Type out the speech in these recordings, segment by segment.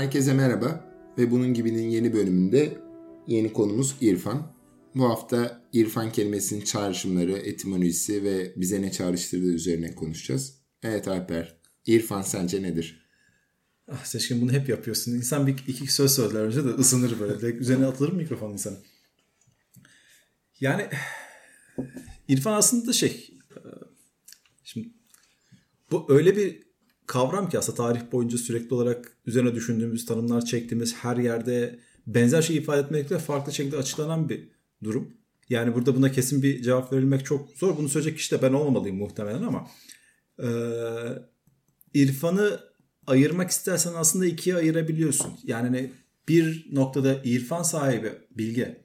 Herkese merhaba ve bunun gibinin yeni bölümünde yeni konumuz İrfan. Bu hafta İrfan kelimesinin çağrışımları, etimolojisi ve bize ne çağrıştırdığı üzerine konuşacağız. Evet Alper, İrfan sence nedir? Ah Seçkin bunu hep yapıyorsun. İnsan bir iki söz söyler önce de ısınır böyle. Direkt üzerine atılır mikrofon insan. Yani İrfan aslında şey şimdi bu öyle bir kavram ki aslında tarih boyunca sürekli olarak üzerine düşündüğümüz, tanımlar çektiğimiz her yerde benzer şey ifade etmekle farklı şekilde açıklanan bir durum. Yani burada buna kesin bir cevap verilmek çok zor. Bunu söyleyecek kişi de ben olmamalıyım muhtemelen ama e, irfanı ayırmak istersen aslında ikiye ayırabiliyorsun. Yani hani bir noktada irfan sahibi, bilge,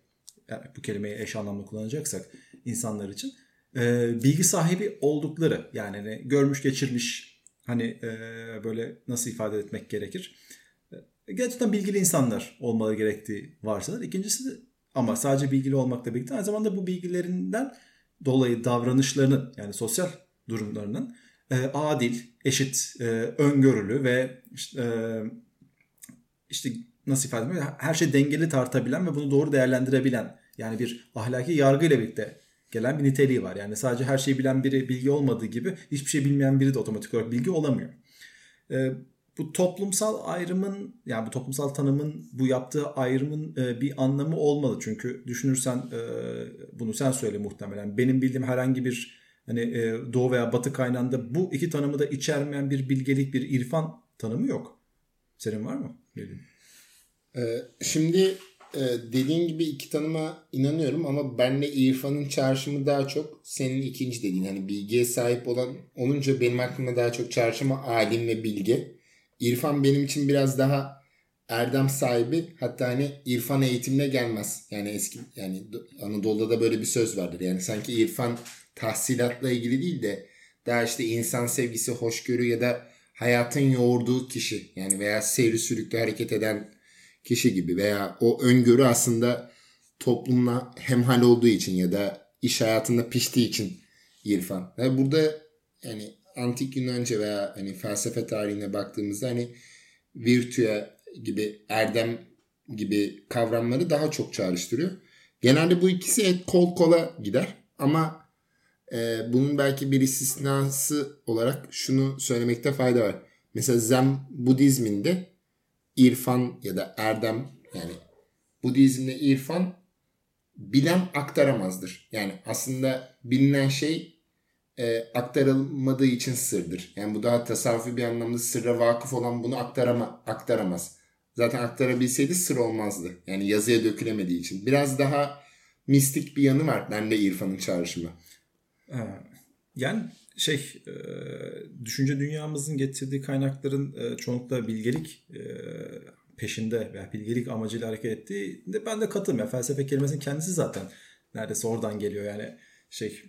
yani bu kelimeyi eş anlamlı kullanacaksak insanlar için e, bilgi sahibi oldukları yani hani görmüş geçirmiş hani e, böyle nasıl ifade etmek gerekir? E, gerçekten bilgili insanlar olmalı gerektiği varsa. İkincisi de ama sadece bilgili olmakla birlikte aynı zamanda bu bilgilerinden dolayı davranışlarının yani sosyal durumlarının e, adil, eşit, e, öngörülü ve işte, e, işte nasıl ifade edeyim her şey dengeli tartabilen ve bunu doğru değerlendirebilen yani bir ahlaki yargı ile birlikte gelen bir niteliği var. Yani sadece her şeyi bilen biri bilgi olmadığı gibi hiçbir şey bilmeyen biri de otomatik olarak bilgi olamıyor. E, bu toplumsal ayrımın yani bu toplumsal tanımın bu yaptığı ayrımın e, bir anlamı olmalı. Çünkü düşünürsen e, bunu sen söyle muhtemelen. Benim bildiğim herhangi bir hani e, doğu veya batı kaynağında bu iki tanımı da içermeyen bir bilgelik, bir irfan tanımı yok. Senin var mı? Bildiğin. Ee, şimdi e, dediğin gibi iki tanıma inanıyorum ama benle irfanın çağrışımı daha çok senin ikinci dediğin hani bilgiye sahip olan olunca benim aklımda daha çok çağrışımı alim ve bilge. İrfan benim için biraz daha erdem sahibi hatta hani irfan eğitimine gelmez. Yani eski yani Anadolu'da da böyle bir söz vardır. Yani sanki irfan tahsilatla ilgili değil de daha işte insan sevgisi, hoşgörü ya da hayatın yoğurduğu kişi yani veya seyri sürükle hareket eden kişi gibi veya o öngörü aslında toplumla hemhal olduğu için ya da iş hayatında piştiği için irfan. Ve burada yani antik Yunanca veya hani felsefe tarihine baktığımızda hani virtüe gibi erdem gibi kavramları daha çok çağrıştırıyor. Genelde bu ikisi kol kola gider ama e, bunun belki bir istisnası olarak şunu söylemekte fayda var. Mesela Zen Budizminde irfan ya da erdem yani Budizmde irfan bilen aktaramazdır. Yani aslında bilinen şey e, aktarılmadığı için sırdır. Yani bu daha tasavvufi bir anlamda sırra vakıf olan bunu aktarama, aktaramaz. Zaten aktarabilseydi sır olmazdı. Yani yazıya dökülemediği için. Biraz daha mistik bir yanı var bende irfanın çağrışımı. Yani şey e, düşünce dünyamızın getirdiği kaynakların e, çoğunlukla bilgelik e, peşinde veya bilgelik amacıyla hareket ettiğinde ben de katılmıyorum. felsefe kelimesinin kendisi zaten neredeyse oradan geliyor. Yani şey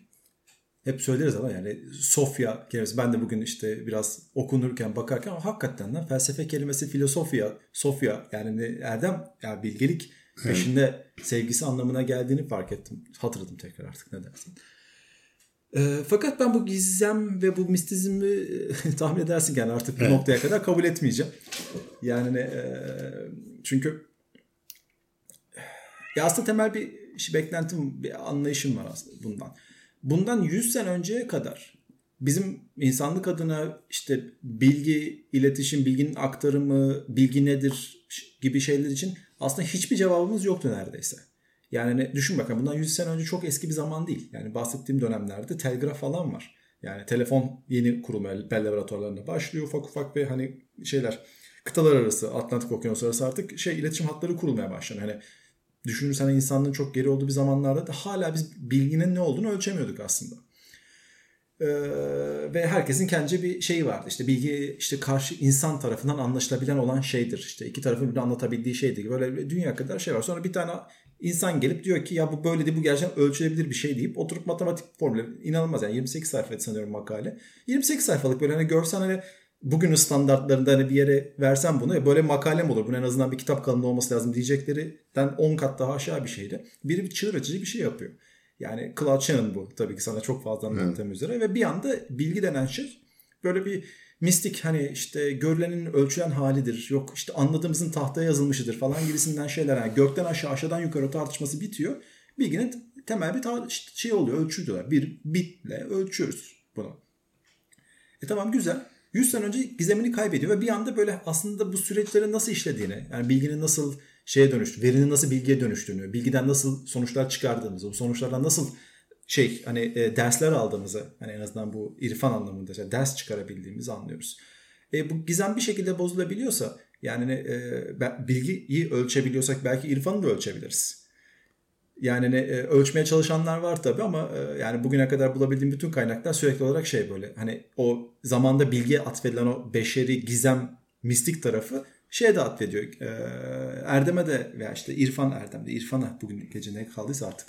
hep söyleriz ama yani Sofya kelimesi ben de bugün işte biraz okunurken bakarken ama hakikaten de felsefe kelimesi filosofya, Sofya yani erdem yani bilgelik peşinde sevgisi anlamına geldiğini fark ettim. Hatırladım tekrar artık ne dersin. E, fakat ben bu gizem ve bu mistizmi e, tahmin edersin yani artık bu evet. noktaya kadar kabul etmeyeceğim. Yani e, çünkü ya aslında temel bir şey, beklentim, bir anlayışım var aslında bundan. Bundan 100 sene önceye kadar bizim insanlık adına işte bilgi, iletişim, bilginin aktarımı, bilgi nedir gibi şeyler için aslında hiçbir cevabımız yoktu neredeyse. Yani düşün bakalım bundan 100 sene önce çok eski bir zaman değil. Yani bahsettiğim dönemlerde telgraf falan var. Yani telefon yeni kurulmaya Bell laboratuvarlarında başlıyor ufak ufak ve hani şeyler kıtalar arası Atlantik Okyanusu arası artık şey iletişim hatları kurulmaya başlanıyor. Hani düşünürsen insanlığın çok geri olduğu bir zamanlarda da hala biz bilginin ne olduğunu ölçemiyorduk aslında. Ee, ve herkesin kendi bir şeyi vardı. İşte bilgi işte karşı insan tarafından anlaşılabilen olan şeydir. İşte iki tarafın bir anlatabildiği şeydir. Böyle dünya kadar şey var. Sonra bir tane insan gelip diyor ki ya bu böyle değil bu gerçekten ölçülebilir bir şey deyip oturup matematik formülü inanılmaz yani 28 sayfa sanıyorum makale. 28 sayfalık böyle hani görsen hani bugünün standartlarında hani bir yere versen bunu ya böyle makale mi olur? Bunun en azından bir kitap kalınlığı olması lazım diyeceklerinden 10 kat daha aşağı bir şeydi. Biri bir çığır açıcı bir şey yapıyor. Yani Claude Shannon bu tabii ki sana çok fazla anlattığım evet. üzere ve bir anda bilgi denen şey böyle bir mistik hani işte görülenin ölçülen halidir. Yok işte anladığımızın tahtaya yazılmışıdır falan gibisinden şeyler. Yani gökten aşağı aşağıdan yukarı tartışması bitiyor. Bilginin temel bir tar- şey oluyor ölçü diyorlar. Bir bitle ölçüyoruz bunu. E tamam güzel. 100 sene önce gizemini kaybediyor ve bir anda böyle aslında bu süreçlerin nasıl işlediğini, yani bilginin nasıl şeye dönüştü, verinin nasıl bilgiye dönüştüğünü, bilgiden nasıl sonuçlar çıkardığımızı, bu sonuçlardan nasıl şey hani e, dersler aldığımızı, hani en azından bu irfan anlamında işte ders çıkarabildiğimizi anlıyoruz. E, bu gizem bir şekilde bozulabiliyorsa yani e, bilgiyi ölçebiliyorsak belki irfanı da ölçebiliriz. Yani ne, e, ölçmeye çalışanlar var tabi ama e, yani bugüne kadar bulabildiğim bütün kaynaklar sürekli olarak şey böyle hani o zamanda bilgiye atfedilen o beşeri gizem mistik tarafı şeye de atfediyor. E, Erdem'e de veya işte İrfan Erdem'de İrfan'a bugün gece ne kaldıysa artık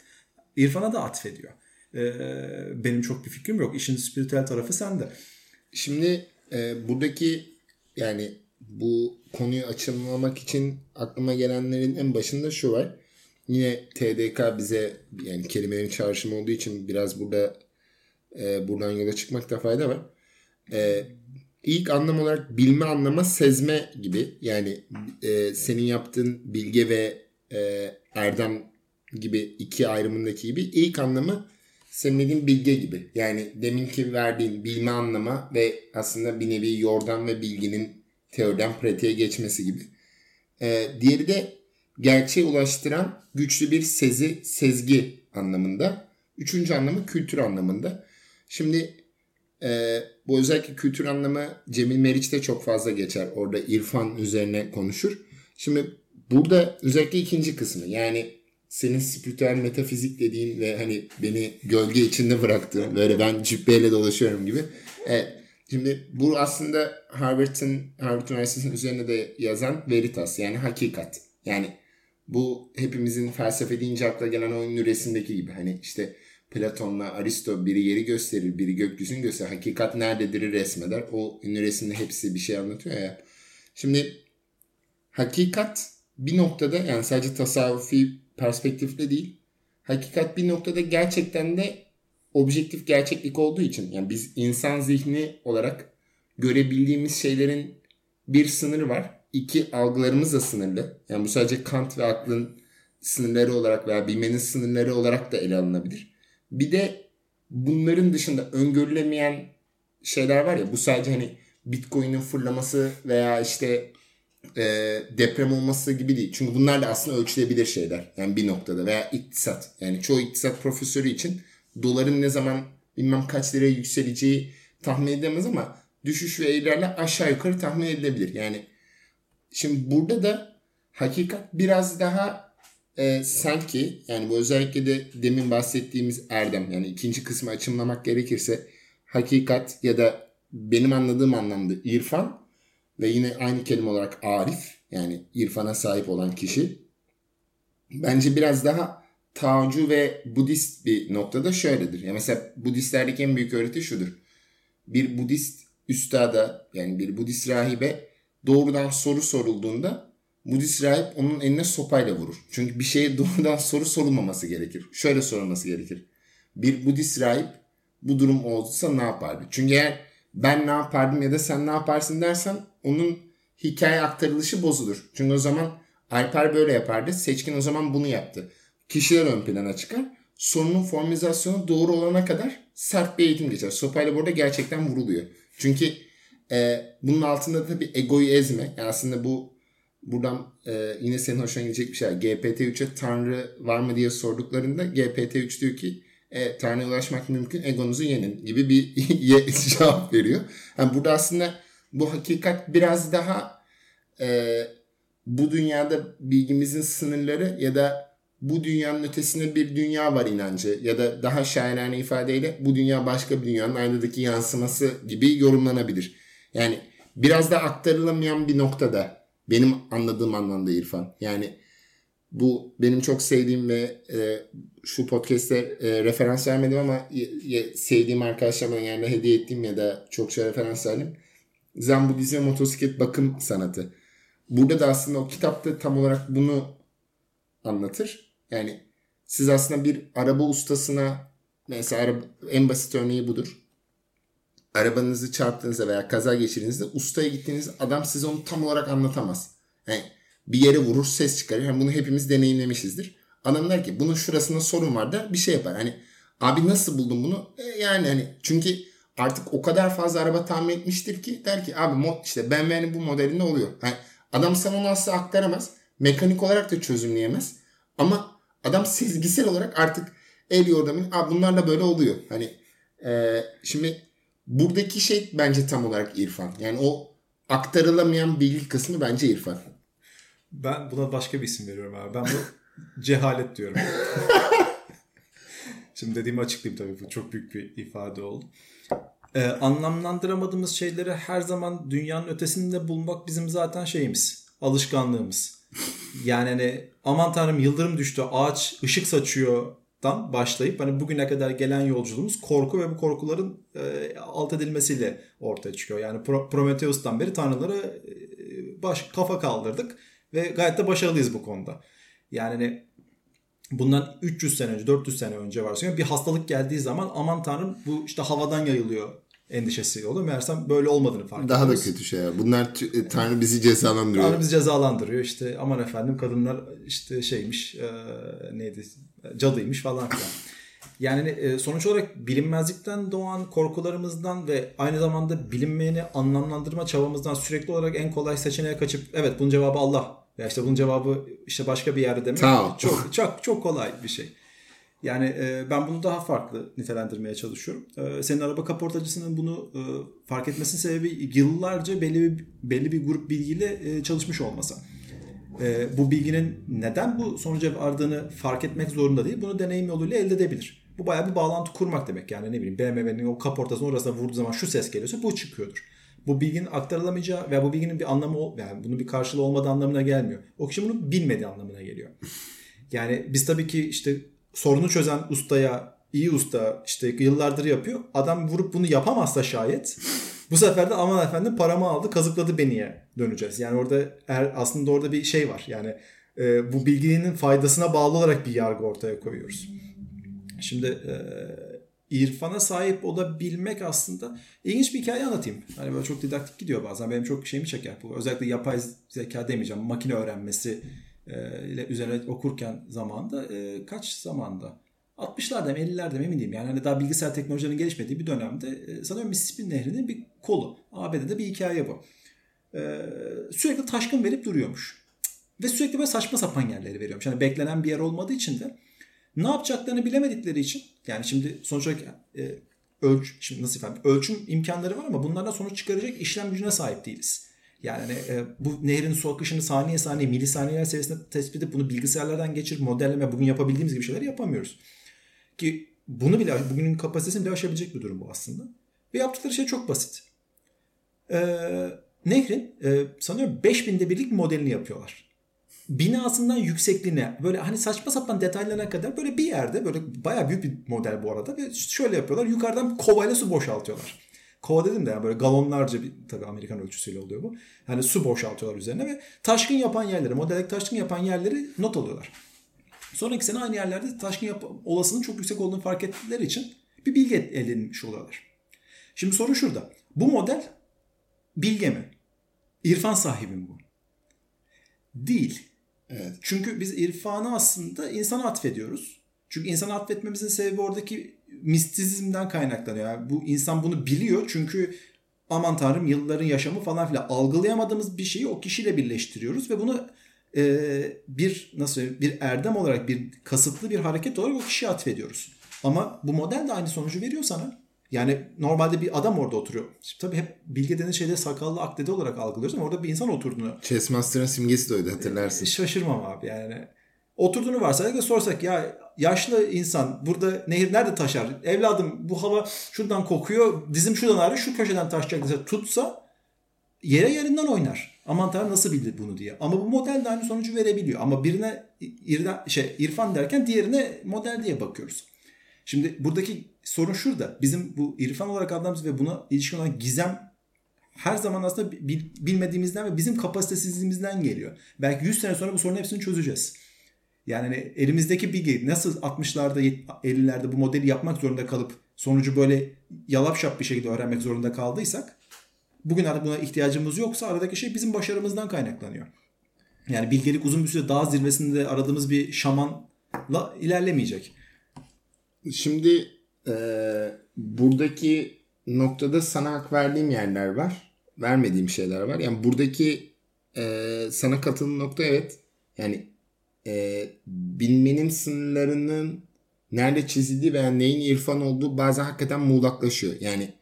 İrfan'a da atfediyor. E, benim çok bir fikrim yok. İşin spiritüel tarafı sende. Şimdi e, buradaki yani bu konuyu açımlamak için aklıma gelenlerin en başında şu var Yine TDK bize yani kelimelerin çağrışımı olduğu için biraz burada e, buradan yola çıkmakta fayda var. E, ilk anlam olarak bilme anlama sezme gibi yani e, senin yaptığın bilge ve e, erdem gibi iki ayrımındaki gibi ilk anlamı senin dediğin bilge gibi. Yani deminki verdiğin bilme anlama ve aslında bir nevi yordan ve bilginin teoriden pratiğe geçmesi gibi. E, diğeri de gerçeğe ulaştıran güçlü bir sezi, sezgi anlamında. Üçüncü anlamı kültür anlamında. Şimdi e, bu özellikle kültür anlamı Cemil Meriç'te çok fazla geçer. Orada irfan üzerine konuşur. Şimdi burada özellikle ikinci kısmı yani senin spiritüel metafizik dediğin ve hani beni gölge içinde bıraktığın böyle ben cübbeyle dolaşıyorum gibi. E, şimdi bu aslında Harvard'ın Harvard Üniversitesi'nin üzerine de yazan veritas yani hakikat. Yani bu hepimizin felsefe deyince akla gelen o ünlü resimdeki gibi. Hani işte Platon'la Aristo biri yeri gösterir, biri gökyüzünü gösterir. Hakikat nerededir resmeder. O ünlü resimde hepsi bir şey anlatıyor ya. Şimdi hakikat bir noktada yani sadece tasavvufi perspektifle değil. Hakikat bir noktada gerçekten de objektif gerçeklik olduğu için yani biz insan zihni olarak görebildiğimiz şeylerin bir sınırı var iki algılarımız da sınırlı. Yani bu sadece Kant ve aklın sınırları olarak veya bilmenin sınırları olarak da ele alınabilir. Bir de bunların dışında öngörülemeyen şeyler var ya bu sadece hani Bitcoin'in fırlaması veya işte e, deprem olması gibi değil. Çünkü bunlar da aslında ölçülebilir şeyler. Yani bir noktada veya iktisat. Yani çoğu iktisat profesörü için doların ne zaman bilmem kaç liraya yükseleceği tahmin edemez ama düşüş ve eğrilerle aşağı yukarı tahmin edilebilir. Yani Şimdi burada da hakikat biraz daha e, sanki yani bu özellikle de demin bahsettiğimiz erdem yani ikinci kısmı açımlamak gerekirse hakikat ya da benim anladığım anlamda irfan ve yine aynı kelime olarak arif yani irfana sahip olan kişi bence biraz daha Taocu ve Budist bir noktada şöyledir. Ya mesela Budistlerdeki en büyük öğreti şudur. Bir Budist üstada yani bir Budist rahibe doğrudan soru sorulduğunda Budist rahip onun eline sopayla vurur. Çünkü bir şeye doğrudan soru sorulmaması gerekir. Şöyle sorulması gerekir. Bir Budist rahip bu durum olursa ne yapardı? Çünkü eğer ben ne yapardım ya da sen ne yaparsın dersen onun hikaye aktarılışı bozulur. Çünkü o zaman Alper böyle yapardı. Seçkin o zaman bunu yaptı. Kişiler ön plana çıkar. Sorunun formalizasyonu doğru olana kadar sert bir eğitim geçer. Sopayla burada gerçekten vuruluyor. Çünkü e, bunun altında da tabii egoyu ezme. Yani aslında bu buradan e, yine senin hoşuna gidecek bir şey. GPT-3'e Tanrı var mı diye sorduklarında GPT-3 diyor ki e, Tanrı'ya ulaşmak mümkün egonuzu yenin gibi bir cevap veriyor. Yani burada aslında bu hakikat biraz daha e, bu dünyada bilgimizin sınırları ya da bu dünyanın ötesinde bir dünya var inancı ya da daha şairane ifadeyle bu dünya başka bir dünyanın aynadaki yansıması gibi yorumlanabilir. Yani biraz da aktarılamayan bir noktada benim anladığım anlamda İrfan. Yani bu benim çok sevdiğim ve e, şu podcast'te e, referans vermedim ama y- sevdiğim arkadaşlarıma yani hediye ettiğim ya da çok şey referans verdim. Zen Budizm motosiklet bakım sanatı. Burada da aslında o kitapta tam olarak bunu anlatır. Yani siz aslında bir araba ustasına mesela araba, en basit örneği budur arabanızı çarptığınızda veya kaza geçirdiğinizde ustaya gittiğinizde adam size onu tam olarak anlatamaz. Yani bir yere vurur ses çıkarır. Yani bunu hepimiz deneyimlemişizdir. Adam der ki bunun şurasında sorun var da bir şey yapar. Hani abi nasıl buldun bunu? E, yani hani çünkü artık o kadar fazla araba tahmin etmiştir ki der ki abi mod, işte BMW'nin bu modelinde oluyor. Yani adam sana onu asla aktaramaz. Mekanik olarak da çözümleyemez. Ama adam sezgisel olarak artık el yordamın Aa, bunlar da böyle oluyor. Hani e, şimdi buradaki şey bence tam olarak irfan. Yani o aktarılamayan bilgi kısmı bence irfan. Ben buna başka bir isim veriyorum abi. Ben bu cehalet diyorum. Şimdi dediğimi açıklayayım tabii bu çok büyük bir ifade oldu. Ee, anlamlandıramadığımız şeyleri her zaman dünyanın ötesinde bulmak bizim zaten şeyimiz. Alışkanlığımız. Yani hani aman tanrım yıldırım düştü ağaç ışık saçıyordan başlayıp hani bugüne kadar gelen yolculuğumuz korku ve bu korkuların e, alt edilmesiyle ortaya çıkıyor. Yani Pro- Prometheus'tan beri tanrılara e, baş kafa kaldırdık ve gayet de başarılıyız bu konuda. Yani hani bundan 300 sene önce 400 sene önce varsayıyorum bir hastalık geldiği zaman aman tanrım bu işte havadan yayılıyor endişesi oluyor. Meğersem böyle olmadığını fark Daha da kötü şey ya. Bunlar e, Tanrı bizi cezalandırıyor. Tanrı bizi cezalandırıyor işte aman efendim kadınlar işte şeymiş e, neydi cadıymış falan filan. Yani e, sonuç olarak bilinmezlikten doğan korkularımızdan ve aynı zamanda bilinmeyeni anlamlandırma çabamızdan sürekli olarak en kolay seçeneğe kaçıp evet bunun cevabı Allah ya işte bunun cevabı işte başka bir yerde demek Tamam. çok çok çok kolay bir şey. Yani e, ben bunu daha farklı nitelendirmeye çalışıyorum. E, senin araba kaportacısının bunu e, fark etmesinin sebebi yıllarca belli bir, belli bir grup bilgiyle e, çalışmış olması. E, bu bilginin neden bu sonuca vardığını fark etmek zorunda değil. Bunu deneyim yoluyla elde edebilir. Bu bayağı bir bağlantı kurmak demek. Yani ne bileyim BMW'nin o kaportasının orasına vurduğu zaman şu ses geliyorsa bu çıkıyordur. Bu bilginin aktarılamayacağı veya bu bilginin bir anlamı yani bunun bir karşılığı olmadığı anlamına gelmiyor. O kişi bunu bilmediği anlamına geliyor. Yani biz tabii ki işte sorunu çözen ustaya iyi usta işte yıllardır yapıyor. Adam vurup bunu yapamazsa şayet bu sefer de aman efendim paramı aldı kazıkladı beniye döneceğiz. Yani orada er, aslında orada bir şey var. Yani e, bu bilginin faydasına bağlı olarak bir yargı ortaya koyuyoruz. Şimdi e, irfana sahip olabilmek aslında ilginç bir hikaye anlatayım. Hani böyle çok didaktik gidiyor bazen. Benim çok şeyimi çeker bu. Özellikle yapay zeka demeyeceğim. Makine öğrenmesi e, ile üzerine okurken zamanda e, kaç zamanda 60'larda mı 50'lerde mi emin değilim. Yani hani daha bilgisayar teknolojilerinin gelişmediği bir dönemde e, sanıyorum Mississippi Nehri'nin bir kolu. ABD'de bir hikaye bu. E, sürekli taşkın verip duruyormuş. Ve sürekli böyle saçma sapan yerleri veriyormuş. Yani beklenen bir yer olmadığı için de ne yapacaklarını bilemedikleri için yani şimdi sonuç olarak e, ölç, şimdi nasıl ifade ölçüm imkanları var ama bunlardan sonuç çıkaracak işlem gücüne sahip değiliz. Yani hani, e, bu nehrin su akışını saniye saniye milisaniyeler seviyesinde tespit edip bunu bilgisayarlardan geçirip modelleme bugün yapabildiğimiz gibi şeyleri yapamıyoruz. Ki bunu bile bugünün kapasitesini bile aşabilecek bir durum bu aslında. Ve yaptıkları şey çok basit. Ee, nehrin e, sanıyorum 5000'de birlik modelini yapıyorlar. Binasından yüksekliğine böyle hani saçma sapan detaylarına kadar böyle bir yerde böyle bayağı büyük bir model bu arada ve şöyle yapıyorlar yukarıdan kovayla su boşaltıyorlar. Kova dedim de yani böyle galonlarca bir tabii Amerikan ölçüsüyle oluyor bu. Hani su boşaltıyorlar üzerine ve taşkın yapan yerleri, modeldeki taşkın yapan yerleri not alıyorlar. Sonraki sene aynı yerlerde taşkın yap olasılığının çok yüksek olduğunu fark ettikleri için bir bilgi elde edilmiş oluyorlar. Şimdi soru şurada. Bu model bilge mi? İrfan sahibi mi bu? Değil. Evet. Çünkü biz irfanı aslında insana atfediyoruz. Çünkü insana atfetmemizin sebebi oradaki mistizmden kaynaklanıyor. Yani bu insan bunu biliyor çünkü aman tanrım yılların yaşamı falan filan algılayamadığımız bir şeyi o kişiyle birleştiriyoruz ve bunu e, bir nasıl bir erdem olarak bir kasıtlı bir hareket olarak o kişiye atfediyoruz. Ama bu model de aynı sonucu veriyor sana. Yani normalde bir adam orada oturuyor. Şimdi tabii hep bilge denen şeyde sakallı akdede olarak algılıyoruz ama orada bir insan oturduğunu Chessmaster'ın simgesi de oydu hatırlarsın. şaşırmam abi yani. Oturduğunu varsaydık ve sorsak ya yaşlı insan burada nehir nerede taşar? Evladım bu hava şuradan kokuyor. Dizim şuradan ağrıyor. Şu köşeden taşacak dese tutsa yere yerinden oynar. Aman tanrım nasıl bildi bunu diye. Ama bu model de aynı sonucu verebiliyor. Ama birine irden, şey, irfan derken diğerine model diye bakıyoruz. Şimdi buradaki sorun şurada. Bizim bu irfan olarak adlandığımız ve buna ilişkin olan gizem her zaman aslında bil- bilmediğimizden ve bizim kapasitesizliğimizden geliyor. Belki 100 sene sonra bu sorunun hepsini çözeceğiz. Yani hani elimizdeki bilgi nasıl 60'larda 50'lerde bu modeli yapmak zorunda kalıp sonucu böyle yalap şap bir şekilde öğrenmek zorunda kaldıysak bugün artık buna ihtiyacımız yoksa aradaki şey bizim başarımızdan kaynaklanıyor. Yani bilgelik uzun bir süre dağ zirvesinde aradığımız bir şamanla ilerlemeyecek. Şimdi e, buradaki noktada sana hak verdiğim yerler var. Vermediğim şeyler var. Yani buradaki e, sana katıldığım nokta evet. Yani e, bilmenin sınırlarının nerede çizildiği veya neyin irfan olduğu bazen hakikaten muğlaklaşıyor. Yani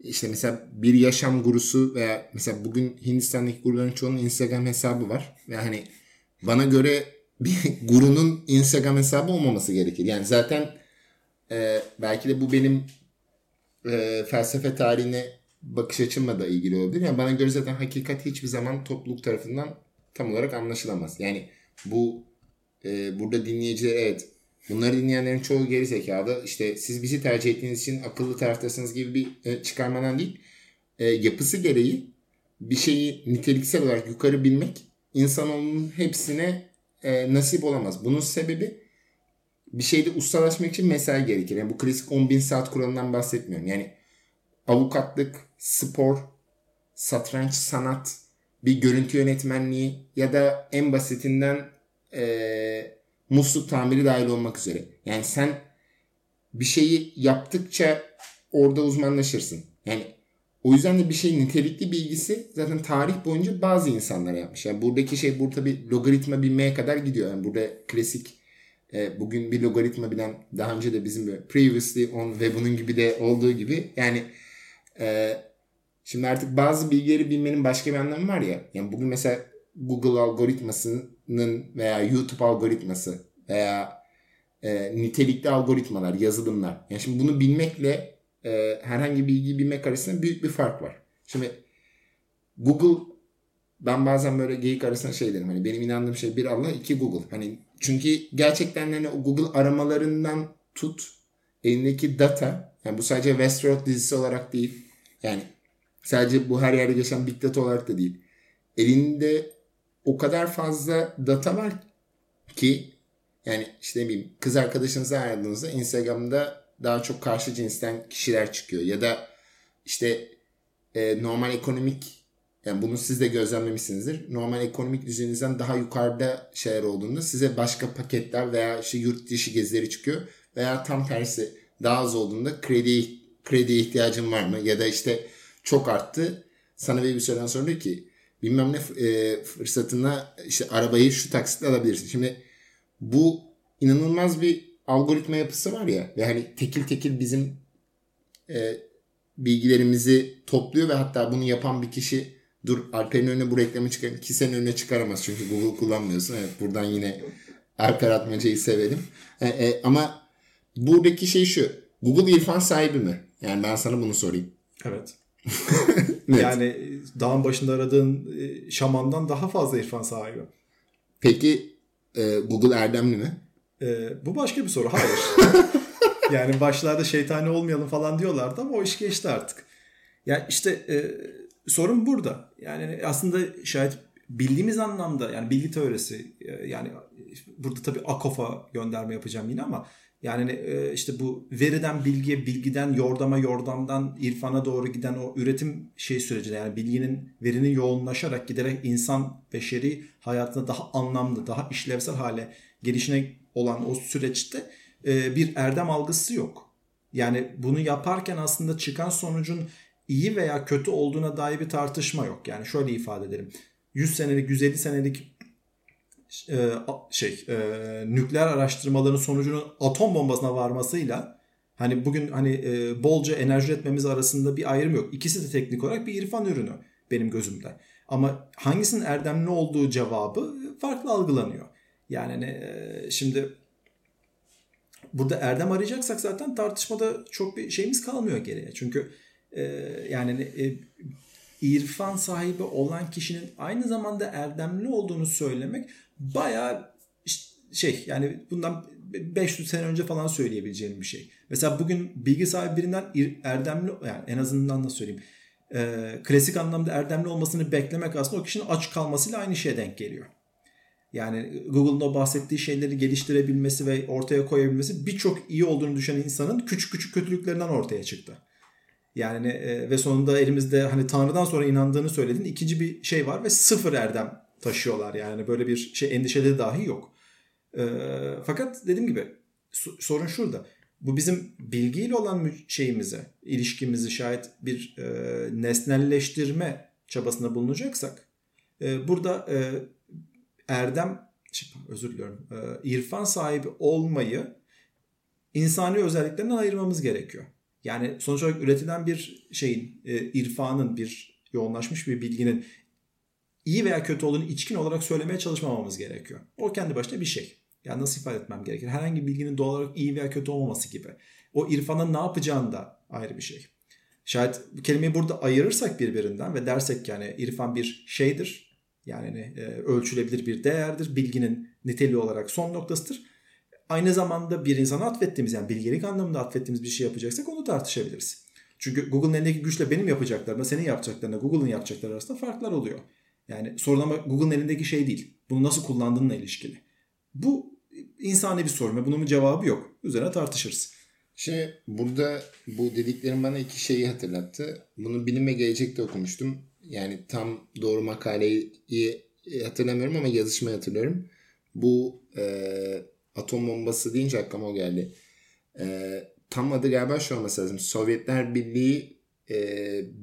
işte mesela bir yaşam gurusu veya mesela bugün Hindistan'daki guruların çoğunun Instagram hesabı var. Ve hani bana göre bir gurunun Instagram hesabı olmaması gerekir. Yani zaten e, belki de bu benim e, felsefe tarihine bakış açımla da ilgili olabilir. Yani bana göre zaten hakikat hiçbir zaman topluluk tarafından tam olarak anlaşılamaz. Yani bu e, burada dinleyiciler evet bunları dinleyenlerin çoğu geri zekalı. İşte siz bizi tercih ettiğiniz için akıllı taraftasınız gibi bir e, çıkarmadan değil. E, yapısı gereği bir şeyi niteliksel olarak yukarı bilmek insanoğlunun hepsine e, nasip olamaz. Bunun sebebi bir şeyde ustalaşmak için mesai gerekir. Yani bu klasik 10.000 saat kuralından bahsetmiyorum. Yani avukatlık, spor, satranç, sanat, bir görüntü yönetmenliği ya da en basitinden e, musluk tamiri dahil olmak üzere. Yani sen bir şeyi yaptıkça orada uzmanlaşırsın. Yani o yüzden de bir şeyin nitelikli bilgisi zaten tarih boyunca bazı insanlara yapmış. Yani buradaki şey burada bir logaritma bilmeye kadar gidiyor. Yani burada klasik e, bugün bir logaritma bilen daha önce de bizim böyle previously on ve bunun gibi de olduğu gibi yani e, şimdi artık bazı bilgileri bilmenin başka bir anlamı var ya. Yani bugün mesela Google algoritmasının veya YouTube algoritması veya e, nitelikli algoritmalar, yazılımlar. Yani şimdi bunu bilmekle e, herhangi bir bilgiyi bilmek arasında büyük bir fark var. Şimdi Google ben bazen böyle geyik arasında şey derim. Hani benim inandığım şey bir Allah, iki Google. Hani çünkü gerçekten hani o Google aramalarından tut elindeki data yani bu sadece Westworld dizisi olarak değil. Yani sadece bu her yerde geçen Big Data olarak da değil. Elinde o kadar fazla data var ki yani işte ne bileyim kız arkadaşınızı aradığınızda Instagram'da daha çok karşı cinsten kişiler çıkıyor. Ya da işte e, normal ekonomik yani bunu siz de gözlemlemişsinizdir. Normal ekonomik düzeninizden daha yukarıda şeyler olduğunda size başka paketler veya işte yurt dışı gezileri çıkıyor. Veya tam tersi daha az olduğunda kredi krediye ihtiyacın var mı? Ya da işte çok arttı. Sana bir süreden sonra diyor ki bilmem ne e, fırsatına işte arabayı şu taksitle alabilirsin. Şimdi bu inanılmaz bir algoritma yapısı var ya ve hani tekil tekil bizim e, bilgilerimizi topluyor ve hatta bunu yapan bir kişi dur Alper'in önüne bu reklamı çıkar ki senin önüne çıkaramaz çünkü Google kullanmıyorsun. Evet buradan yine Alper Atmaca'yı sevelim. E, e, ama buradaki şey şu. Google irfan sahibi mi? Yani ben sana bunu sorayım. Evet. evet. Yani dağın başında aradığın e, şamandan daha fazla irfan sahibi. Peki e, Google erdemli mi? E, bu başka bir soru. Hayır. yani başlarda şeytani olmayalım falan diyorlardı ama o iş geçti artık. Yani işte e, sorun burada. Yani aslında şayet bildiğimiz anlamda yani bilgi teorisi e, yani burada tabii Akof'a gönderme yapacağım yine ama yani e, işte bu veriden bilgiye, bilgiden yordama, yordamdan irfana doğru giden o üretim şey sürecinde yani bilginin, verinin yoğunlaşarak giderek insan beşeri hayatına daha anlamlı, daha işlevsel hale gelişine olan o süreçte e, bir erdem algısı yok. Yani bunu yaparken aslında çıkan sonucun iyi veya kötü olduğuna dair bir tartışma yok. Yani şöyle ifade edelim. 100 senelik, 150 senelik e, şey e, nükleer araştırmaların sonucunun atom bombasına varmasıyla hani bugün hani e, bolca enerji üretmemiz arasında bir ayrım yok. İkisi de teknik olarak bir irfan ürünü benim gözümde. Ama hangisinin erdemli olduğu cevabı farklı algılanıyor. Yani hani, e, şimdi burada erdem arayacaksak zaten tartışmada çok bir şeyimiz kalmıyor geriye. Çünkü yani hani, e, irfan sahibi olan kişinin aynı zamanda erdemli olduğunu söylemek bayağı şey yani bundan 500 sene önce falan söyleyebileceğim bir şey. Mesela bugün bilgi sahibi birinden erdemli yani en azından nasıl söyleyeyim e, klasik anlamda erdemli olmasını beklemek aslında o kişinin aç kalmasıyla aynı şeye denk geliyor. Yani Google'ın o bahsettiği şeyleri geliştirebilmesi ve ortaya koyabilmesi birçok iyi olduğunu düşünen insanın küçük küçük kötülüklerinden ortaya çıktı. Yani e, ve sonunda elimizde hani Tanrı'dan sonra inandığını söyledin ikinci bir şey var ve sıfır erdem taşıyorlar. Yani böyle bir şey endişeleri dahi yok. E, fakat dediğim gibi sorun şurada. Bu bizim bilgiyle olan şeyimizi, ilişkimizi şayet bir e, nesnelleştirme çabasında bulunacaksak e, burada e, erdem özür diliyorum e, irfan sahibi olmayı insani özelliklerinden ayırmamız gerekiyor. Yani sonuç olarak üretilen bir şeyin e, irfanın bir yoğunlaşmış bir bilginin iyi veya kötü olduğunu içkin olarak söylemeye çalışmamamız gerekiyor. O kendi başına bir şey. Yani nasıl ifade etmem gerekir? Herhangi bir bilginin doğal olarak iyi veya kötü olmaması gibi. O irfanın ne yapacağını da ayrı bir şey. Şayet kelimeyi burada ayırırsak birbirinden ve dersek yani irfan bir şeydir. Yani e, ölçülebilir bir değerdir. Bilginin niteliği olarak son noktasıdır. Aynı zamanda bir insana atfettiğimiz yani bilgelik anlamında atfettiğimiz bir şey yapacaksak onu tartışabiliriz. Çünkü Google'ın elindeki güçle benim yapacaklarımla senin yapacaklarına Google'ın yapacakları arasında farklar oluyor. Yani sorun ama Google'ın elindeki şey değil. Bunu nasıl kullandığınla ilişkili. Bu insani bir sorun ve bunun bir cevabı yok. Üzerine tartışırız. Şimdi burada bu dediklerim bana iki şeyi hatırlattı. Bunu bilim ve gelecekte okumuştum. Yani tam doğru makaleyi hatırlamıyorum ama yazışmayı hatırlıyorum. Bu e, atom bombası deyince aklıma o geldi. E, tam adı galiba şu olması lazım. Sovyetler Birliği e,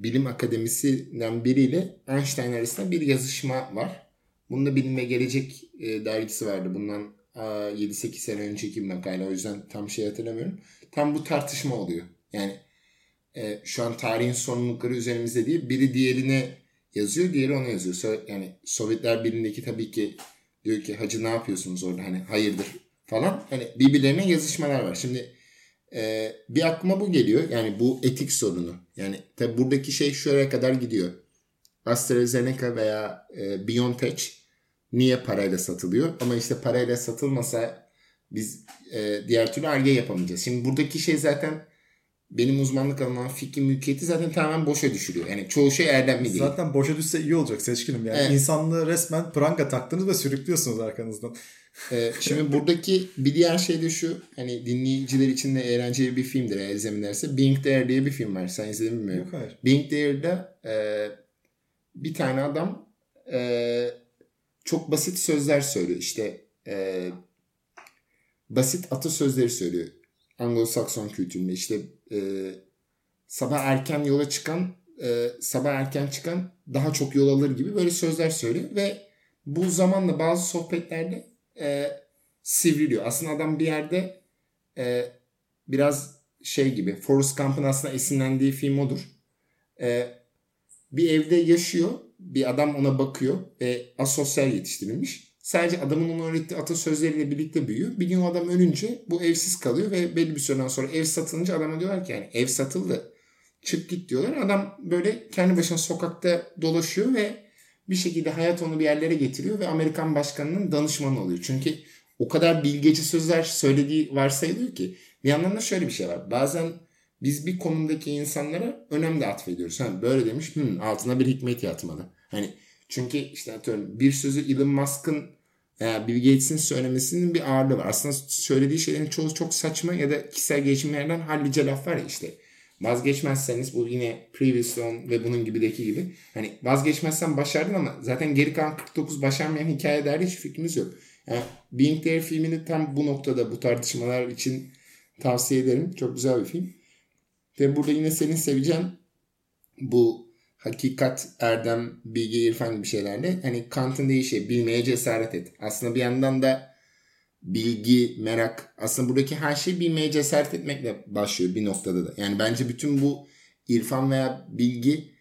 Bilim Akademisi'nden biriyle Einstein arasında bir yazışma var. Bunda Bilim ve Gelecek e, dergisi vardı. Bundan 7-8 sene önceki bir makale. O yüzden tam şey hatırlamıyorum. Tam bu tartışma oluyor. Yani e, şu an tarihin sorumlulukları üzerimizde değil. Biri diğerine yazıyor, diğeri ona yazıyor. Yani Sovyetler Birliği'ndeki tabii ki diyor ki hacı ne yapıyorsunuz orada hani hayırdır falan. Hani birbirlerine yazışmalar var. Şimdi e, bir aklıma bu geliyor. Yani bu etik sorunu. Yani tabii buradaki şey şuraya kadar gidiyor. AstraZeneca veya e, BioNTech niye parayla satılıyor? Ama işte parayla satılmasa biz e, diğer türlü arge yapamayacağız. Şimdi buradaki şey zaten benim uzmanlık alanım fikri mülkiyeti zaten tamamen boşa düşürüyor. Yani çoğu şey erdemli değil. Zaten boşa düşse iyi olacak seçkinim. Yani evet. insanlığı resmen pranga taktınız ve sürüklüyorsunuz arkanızdan. Ee, şimdi buradaki bir diğer şey de şu. Hani dinleyiciler için de eğlenceli bir filmdir eğer izlemirlerse. Being There diye bir film var. Sen izledin mi bilmiyorum. Yok hayır. Being There'da e, bir tane adam e, çok basit sözler söylüyor. İşte e, basit atasözleri söylüyor. Anglo-Sakson kültüründe işte e, sabah erken yola çıkan e, sabah erken çıkan daha çok yol alır gibi böyle sözler söylüyor ve bu zamanla bazı sohbetlerde e, sivriliyor. Aslında adam bir yerde e, biraz şey gibi Forrest Gump'ın aslında esinlendiği film odur. E, bir evde yaşıyor. Bir adam ona bakıyor ve asosyal yetiştirilmiş. Sadece adamın onu öğrettiği atasözleriyle birlikte büyüyor. Bir gün o adam ölünce bu evsiz kalıyor ve belli bir süreden sonra ev satılınca adama diyorlar ki yani ev satıldı çık git diyorlar. Adam böyle kendi başına sokakta dolaşıyor ve bir şekilde hayat onu bir yerlere getiriyor ve Amerikan başkanının danışmanı oluyor. Çünkü o kadar bilgeci sözler söylediği varsayılıyor ki bir yandan da şöyle bir şey var. Bazen biz bir konumdaki insanlara önem de atfediyoruz. Hani böyle demiş hmm, altına bir hikmet yatmalı. Hani çünkü işte atıyorum bir sözü Elon Musk'ın veya Bill Gates'in söylemesinin bir ağırlığı var. Aslında söylediği şeylerin çoğu çok saçma ya da kişisel gelişimlerden hallice laf ya işte. Vazgeçmezseniz bu yine Previous On ve bunun gibideki gibi. Hani vazgeçmezsen başardın ama zaten geri kalan 49 başarmayan hikaye derdi hiç fikrimiz yok. Yani Being There filmini tam bu noktada bu tartışmalar için tavsiye ederim. Çok güzel bir film. Ve burada yine senin seveceğin bu hakikat, erdem, bilgi, irfan gibi şeylerle hani Kant'ın dediği bilmeye cesaret et. Aslında bir yandan da bilgi, merak aslında buradaki her şey bilmeye cesaret etmekle başlıyor bir noktada da. Yani bence bütün bu irfan veya bilgi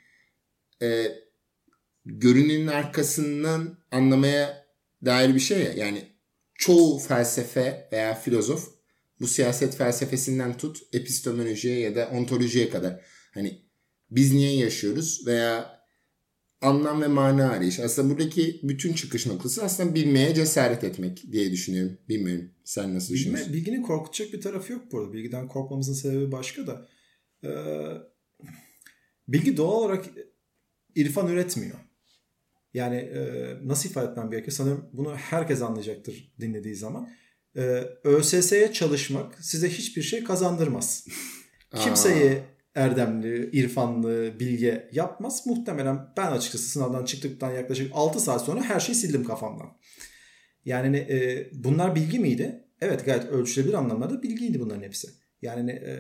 e, görünenin arkasından anlamaya dair bir şey ya. Yani çoğu felsefe veya filozof bu siyaset felsefesinden tut epistemolojiye ya da ontolojiye kadar. Hani biz niye yaşıyoruz veya anlam ve mana arayış. Aslında buradaki bütün çıkış noktası aslında bilmeye cesaret etmek diye düşünüyorum. Bilmiyorum. Sen nasıl düşünüyorsun? Bilme, bilginin korkutacak bir tarafı yok burada. Bilgiden korkmamızın sebebi başka da. Ee, bilgi doğal olarak irfan üretmiyor. Yani e, nasıl ifade etmem gerekiyor? Sanırım bunu herkes anlayacaktır dinlediği zaman. E, ÖSS'ye çalışmak size hiçbir şey kazandırmaz. Kimseyi erdemli, irfanlı, bilge yapmaz. Muhtemelen ben açıkçası sınavdan çıktıktan yaklaşık 6 saat sonra her şeyi sildim kafamdan. Yani e, bunlar bilgi miydi? Evet gayet ölçülebilir anlamlarda bilgiydi bunların hepsi. Yani e,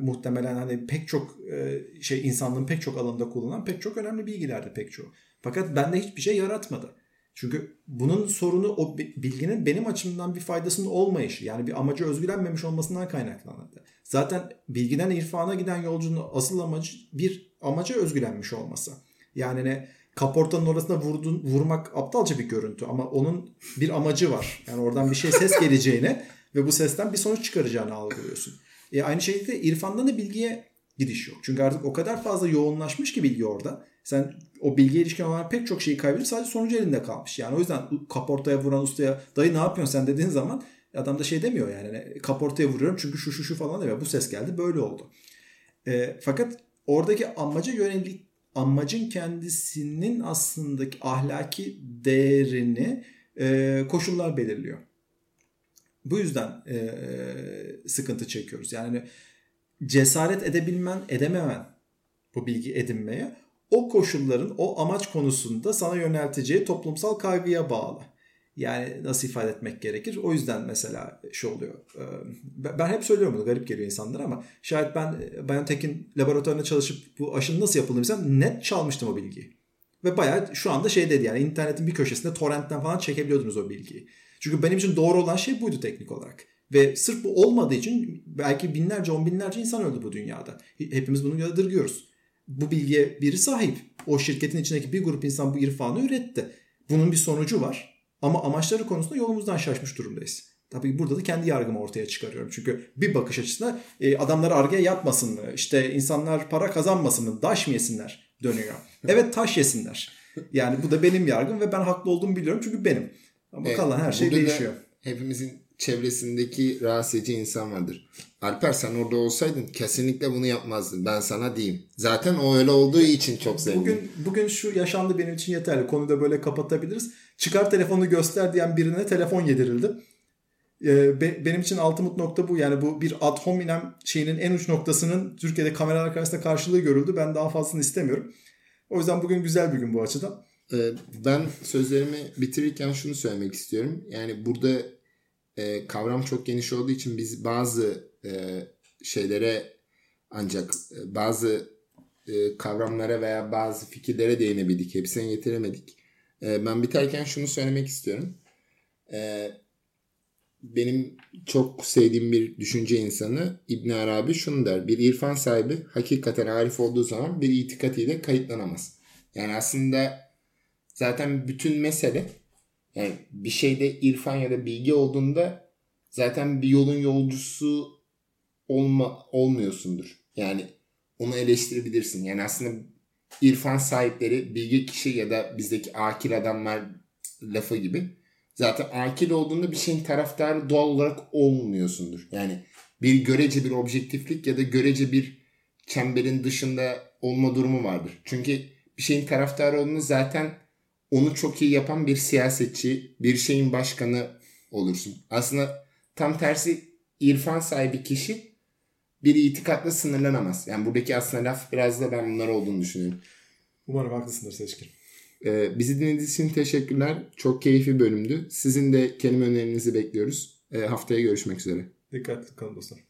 muhtemelen hani pek çok e, şey insanlığın pek çok alanında kullanılan pek çok önemli bilgilerdi pek çoğu. Fakat bende hiçbir şey yaratmadı. Çünkü bunun sorunu o bilginin benim açımdan bir faydasının olmayışı. Yani bir amacı özgülenmemiş olmasından kaynaklanırdı. Zaten bilgiden irfana giden yolcunun asıl amacı bir amaca özgülenmiş olması. Yani ne kaportanın orasına vurdun, vurmak aptalca bir görüntü ama onun bir amacı var. Yani oradan bir şey ses geleceğine ve bu sesten bir sonuç çıkaracağını algılıyorsun. E aynı şekilde irfandan da bilgiye gidiş yok. Çünkü artık o kadar fazla yoğunlaşmış ki bilgi orada. Sen o bilgiye ilişkin olan pek çok şeyi kaybedip sadece sonucu elinde kalmış. Yani o yüzden kaportaya vuran ustaya dayı ne yapıyorsun sen dediğin zaman adam da şey demiyor yani hani kaportaya vuruyorum çünkü şu şu şu falan demiyor. Bu ses geldi böyle oldu. E, fakat oradaki amaca yönelik amacın kendisinin aslında ahlaki değerini e, koşullar belirliyor. Bu yüzden e, sıkıntı çekiyoruz. Yani cesaret edebilmen, edememen bu bilgi edinmeye o koşulların o amaç konusunda sana yönelteceği toplumsal kaygıya bağlı. Yani nasıl ifade etmek gerekir? O yüzden mesela şu oluyor. Ben hep söylüyorum bunu garip geliyor insanlara ama şayet ben Bayan Tekin laboratuvarında çalışıp bu aşının nasıl yapıldığını bilsem net çalmıştım o bilgiyi. Ve bayağı şu anda şey dedi yani internetin bir köşesinde torrentten falan çekebiliyordunuz o bilgiyi. Çünkü benim için doğru olan şey buydu teknik olarak. Ve sırf bu olmadığı için belki binlerce on binlerce insan öldü bu dünyada. Hepimiz bunu yadırgıyoruz. Bu bilgiye biri sahip. O şirketin içindeki bir grup insan bu irfanı üretti. Bunun bir sonucu var. Ama amaçları konusunda yolumuzdan şaşmış durumdayız. Tabii burada da kendi yargımı ortaya çıkarıyorum. Çünkü bir bakış açısına e, adamlar arge yapmasın mı? İşte insanlar para kazanmasın mı? Daş mı yesinler? Dönüyor. Evet taş yesinler. Yani bu da benim yargım ve ben haklı olduğumu biliyorum çünkü benim. Ama evet, kalan her şey değişiyor. Hepimizin çevresindeki rahatsız edici insan vardır. Alper sen orada olsaydın kesinlikle bunu yapmazdın. Ben sana diyeyim. Zaten o öyle olduğu için çok zengin. Bugün, bugün şu yaşandı benim için yeterli. Konuyu da böyle kapatabiliriz. Çıkar telefonu göster diyen birine telefon yedirildi. Ee, be, benim için ultimate nokta bu. Yani bu bir ad hominem şeyinin en uç noktasının Türkiye'de kameralar karşısında karşılığı görüldü. Ben daha fazlasını istemiyorum. O yüzden bugün güzel bir gün bu açıdan. Ee, ben sözlerimi bitirirken şunu söylemek istiyorum. Yani burada e, kavram çok geniş olduğu için biz bazı e, şeylere ancak e, bazı e, kavramlara veya bazı fikirlere değinebildik. Hepsini getiremedik. E, ben biterken şunu söylemek istiyorum. E, benim çok sevdiğim bir düşünce insanı İbn Arabi şunu der. Bir irfan sahibi hakikaten arif olduğu zaman bir itikat ile kayıtlanamaz. Yani aslında zaten bütün mesele yani bir şeyde irfan ya da bilgi olduğunda zaten bir yolun yolcusu olma olmuyorsundur. Yani onu eleştirebilirsin. Yani aslında irfan sahipleri bilgi kişi ya da bizdeki akil adamlar lafı gibi. Zaten akil olduğunda bir şeyin taraftarı doğal olarak olmuyorsundur. Yani bir görece bir objektiflik ya da görece bir çemberin dışında olma durumu vardır. Çünkü bir şeyin taraftarı olduğunda zaten onu çok iyi yapan bir siyasetçi, bir şeyin başkanı olursun. Aslında tam tersi irfan sahibi kişi bir itikatla sınırlanamaz. Yani buradaki aslında laf biraz da ben bunlar olduğunu düşünüyorum. Umarım haklısındır Seçkin. Ee, bizi dinlediğiniz için teşekkürler. Çok keyifli bölümdü. Sizin de kelime önerinizi bekliyoruz. Ee, haftaya görüşmek üzere. Dikkatli kalın dostlar.